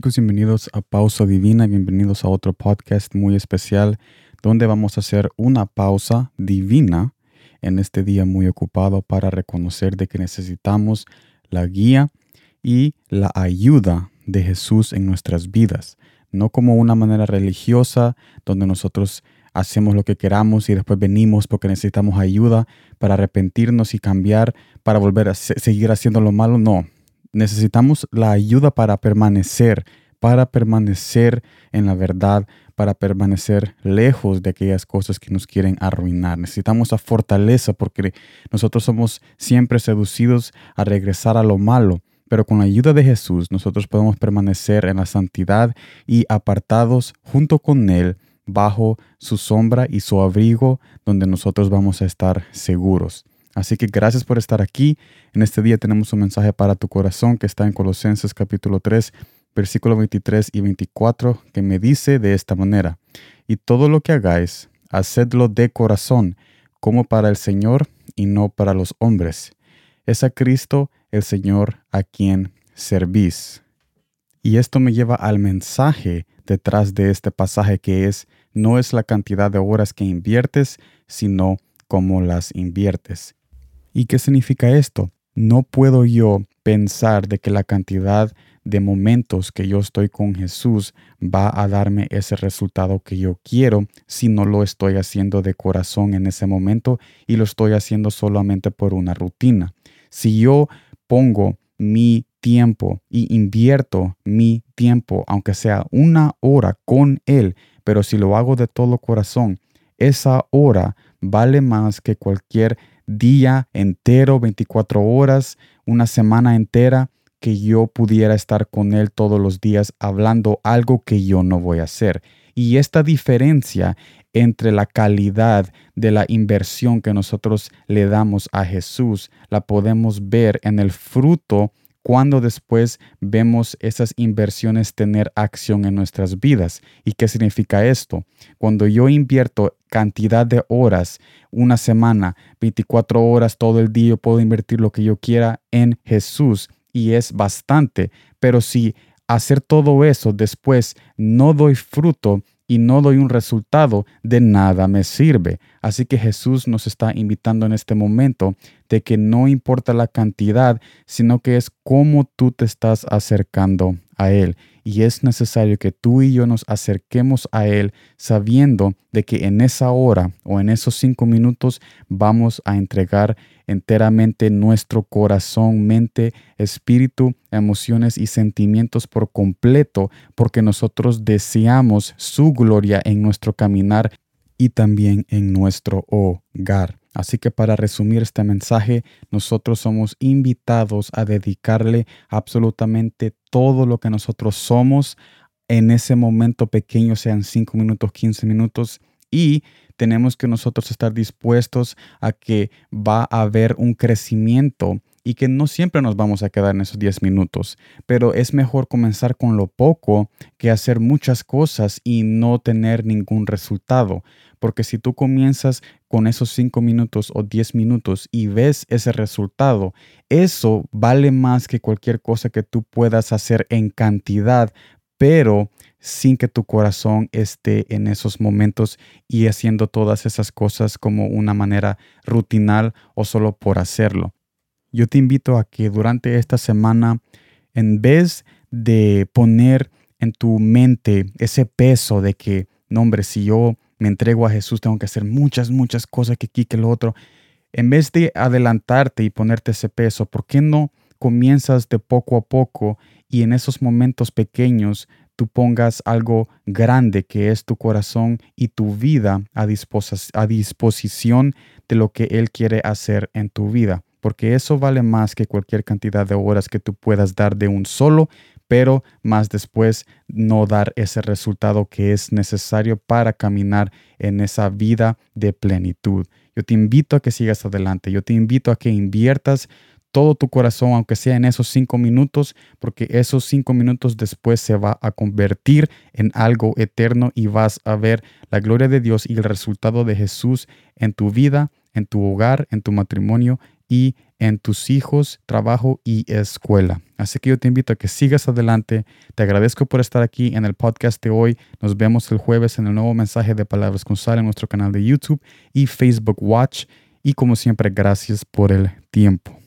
bienvenidos a Pausa Divina, bienvenidos a otro podcast muy especial donde vamos a hacer una pausa divina en este día muy ocupado para reconocer de que necesitamos la guía y la ayuda de Jesús en nuestras vidas, no como una manera religiosa donde nosotros hacemos lo que queramos y después venimos porque necesitamos ayuda para arrepentirnos y cambiar, para volver a seguir haciendo lo malo, no, necesitamos la ayuda para permanecer, para permanecer en la verdad, para permanecer lejos de aquellas cosas que nos quieren arruinar. Necesitamos la fortaleza porque nosotros somos siempre seducidos a regresar a lo malo. Pero con la ayuda de Jesús nosotros podemos permanecer en la santidad y apartados junto con Él bajo su sombra y su abrigo donde nosotros vamos a estar seguros. Así que gracias por estar aquí. En este día tenemos un mensaje para tu corazón que está en Colosenses capítulo 3, versículo 23 y 24, que me dice de esta manera, y todo lo que hagáis, hacedlo de corazón, como para el Señor y no para los hombres. Es a Cristo el Señor a quien servís. Y esto me lleva al mensaje detrás de este pasaje que es, no es la cantidad de horas que inviertes, sino cómo las inviertes. ¿Y qué significa esto? No puedo yo pensar de que la cantidad de momentos que yo estoy con Jesús va a darme ese resultado que yo quiero si no lo estoy haciendo de corazón en ese momento y lo estoy haciendo solamente por una rutina. Si yo pongo mi tiempo y invierto mi tiempo, aunque sea una hora con Él, pero si lo hago de todo corazón, esa hora vale más que cualquier día entero, 24 horas, una semana entera, que yo pudiera estar con Él todos los días hablando algo que yo no voy a hacer. Y esta diferencia entre la calidad de la inversión que nosotros le damos a Jesús la podemos ver en el fruto cuando después vemos esas inversiones tener acción en nuestras vidas. ¿Y qué significa esto? Cuando yo invierto cantidad de horas, una semana, 24 horas todo el día, yo puedo invertir lo que yo quiera en Jesús y es bastante, pero si hacer todo eso después no doy fruto, y no doy un resultado, de nada me sirve. Así que Jesús nos está invitando en este momento de que no importa la cantidad, sino que es cómo tú te estás acercando a Él. Y es necesario que tú y yo nos acerquemos a Él sabiendo de que en esa hora o en esos cinco minutos vamos a entregar enteramente nuestro corazón, mente, espíritu, emociones y sentimientos por completo, porque nosotros deseamos su gloria en nuestro caminar y también en nuestro hogar. Así que para resumir este mensaje, nosotros somos invitados a dedicarle absolutamente todo lo que nosotros somos. En ese momento pequeño, sean 5 minutos, 15 minutos, y tenemos que nosotros estar dispuestos a que va a haber un crecimiento y que no siempre nos vamos a quedar en esos 10 minutos, pero es mejor comenzar con lo poco que hacer muchas cosas y no tener ningún resultado, porque si tú comienzas con esos 5 minutos o 10 minutos y ves ese resultado, eso vale más que cualquier cosa que tú puedas hacer en cantidad, pero sin que tu corazón esté en esos momentos y haciendo todas esas cosas como una manera rutinal o solo por hacerlo. Yo te invito a que durante esta semana, en vez de poner en tu mente ese peso de que, no hombre, si yo me entrego a Jesús, tengo que hacer muchas, muchas cosas que aquí, que lo otro. En vez de adelantarte y ponerte ese peso, ¿por qué no comienzas de poco a poco y en esos momentos pequeños tú pongas algo grande que es tu corazón y tu vida a, disposición de lo que Él quiere hacer en tu vida? Porque eso vale más que cualquier cantidad de horas que tú puedas dar de un solo pero más después no dar ese resultado que es necesario para caminar en esa vida de plenitud. Yo te invito a que sigas adelante, yo te invito a que inviertas todo tu corazón, aunque sea en esos cinco minutos, porque esos cinco minutos después se va a convertir en algo eterno y vas a ver la gloria de Dios y el resultado de Jesús en tu vida, en tu hogar, en tu matrimonio y en tus hijos, trabajo y escuela. Así que yo te invito a que sigas adelante. Te agradezco por estar aquí en el podcast de hoy. Nos vemos el jueves en el nuevo mensaje de Palabras con Sal en nuestro canal de YouTube y Facebook Watch. Y como siempre, gracias por el tiempo.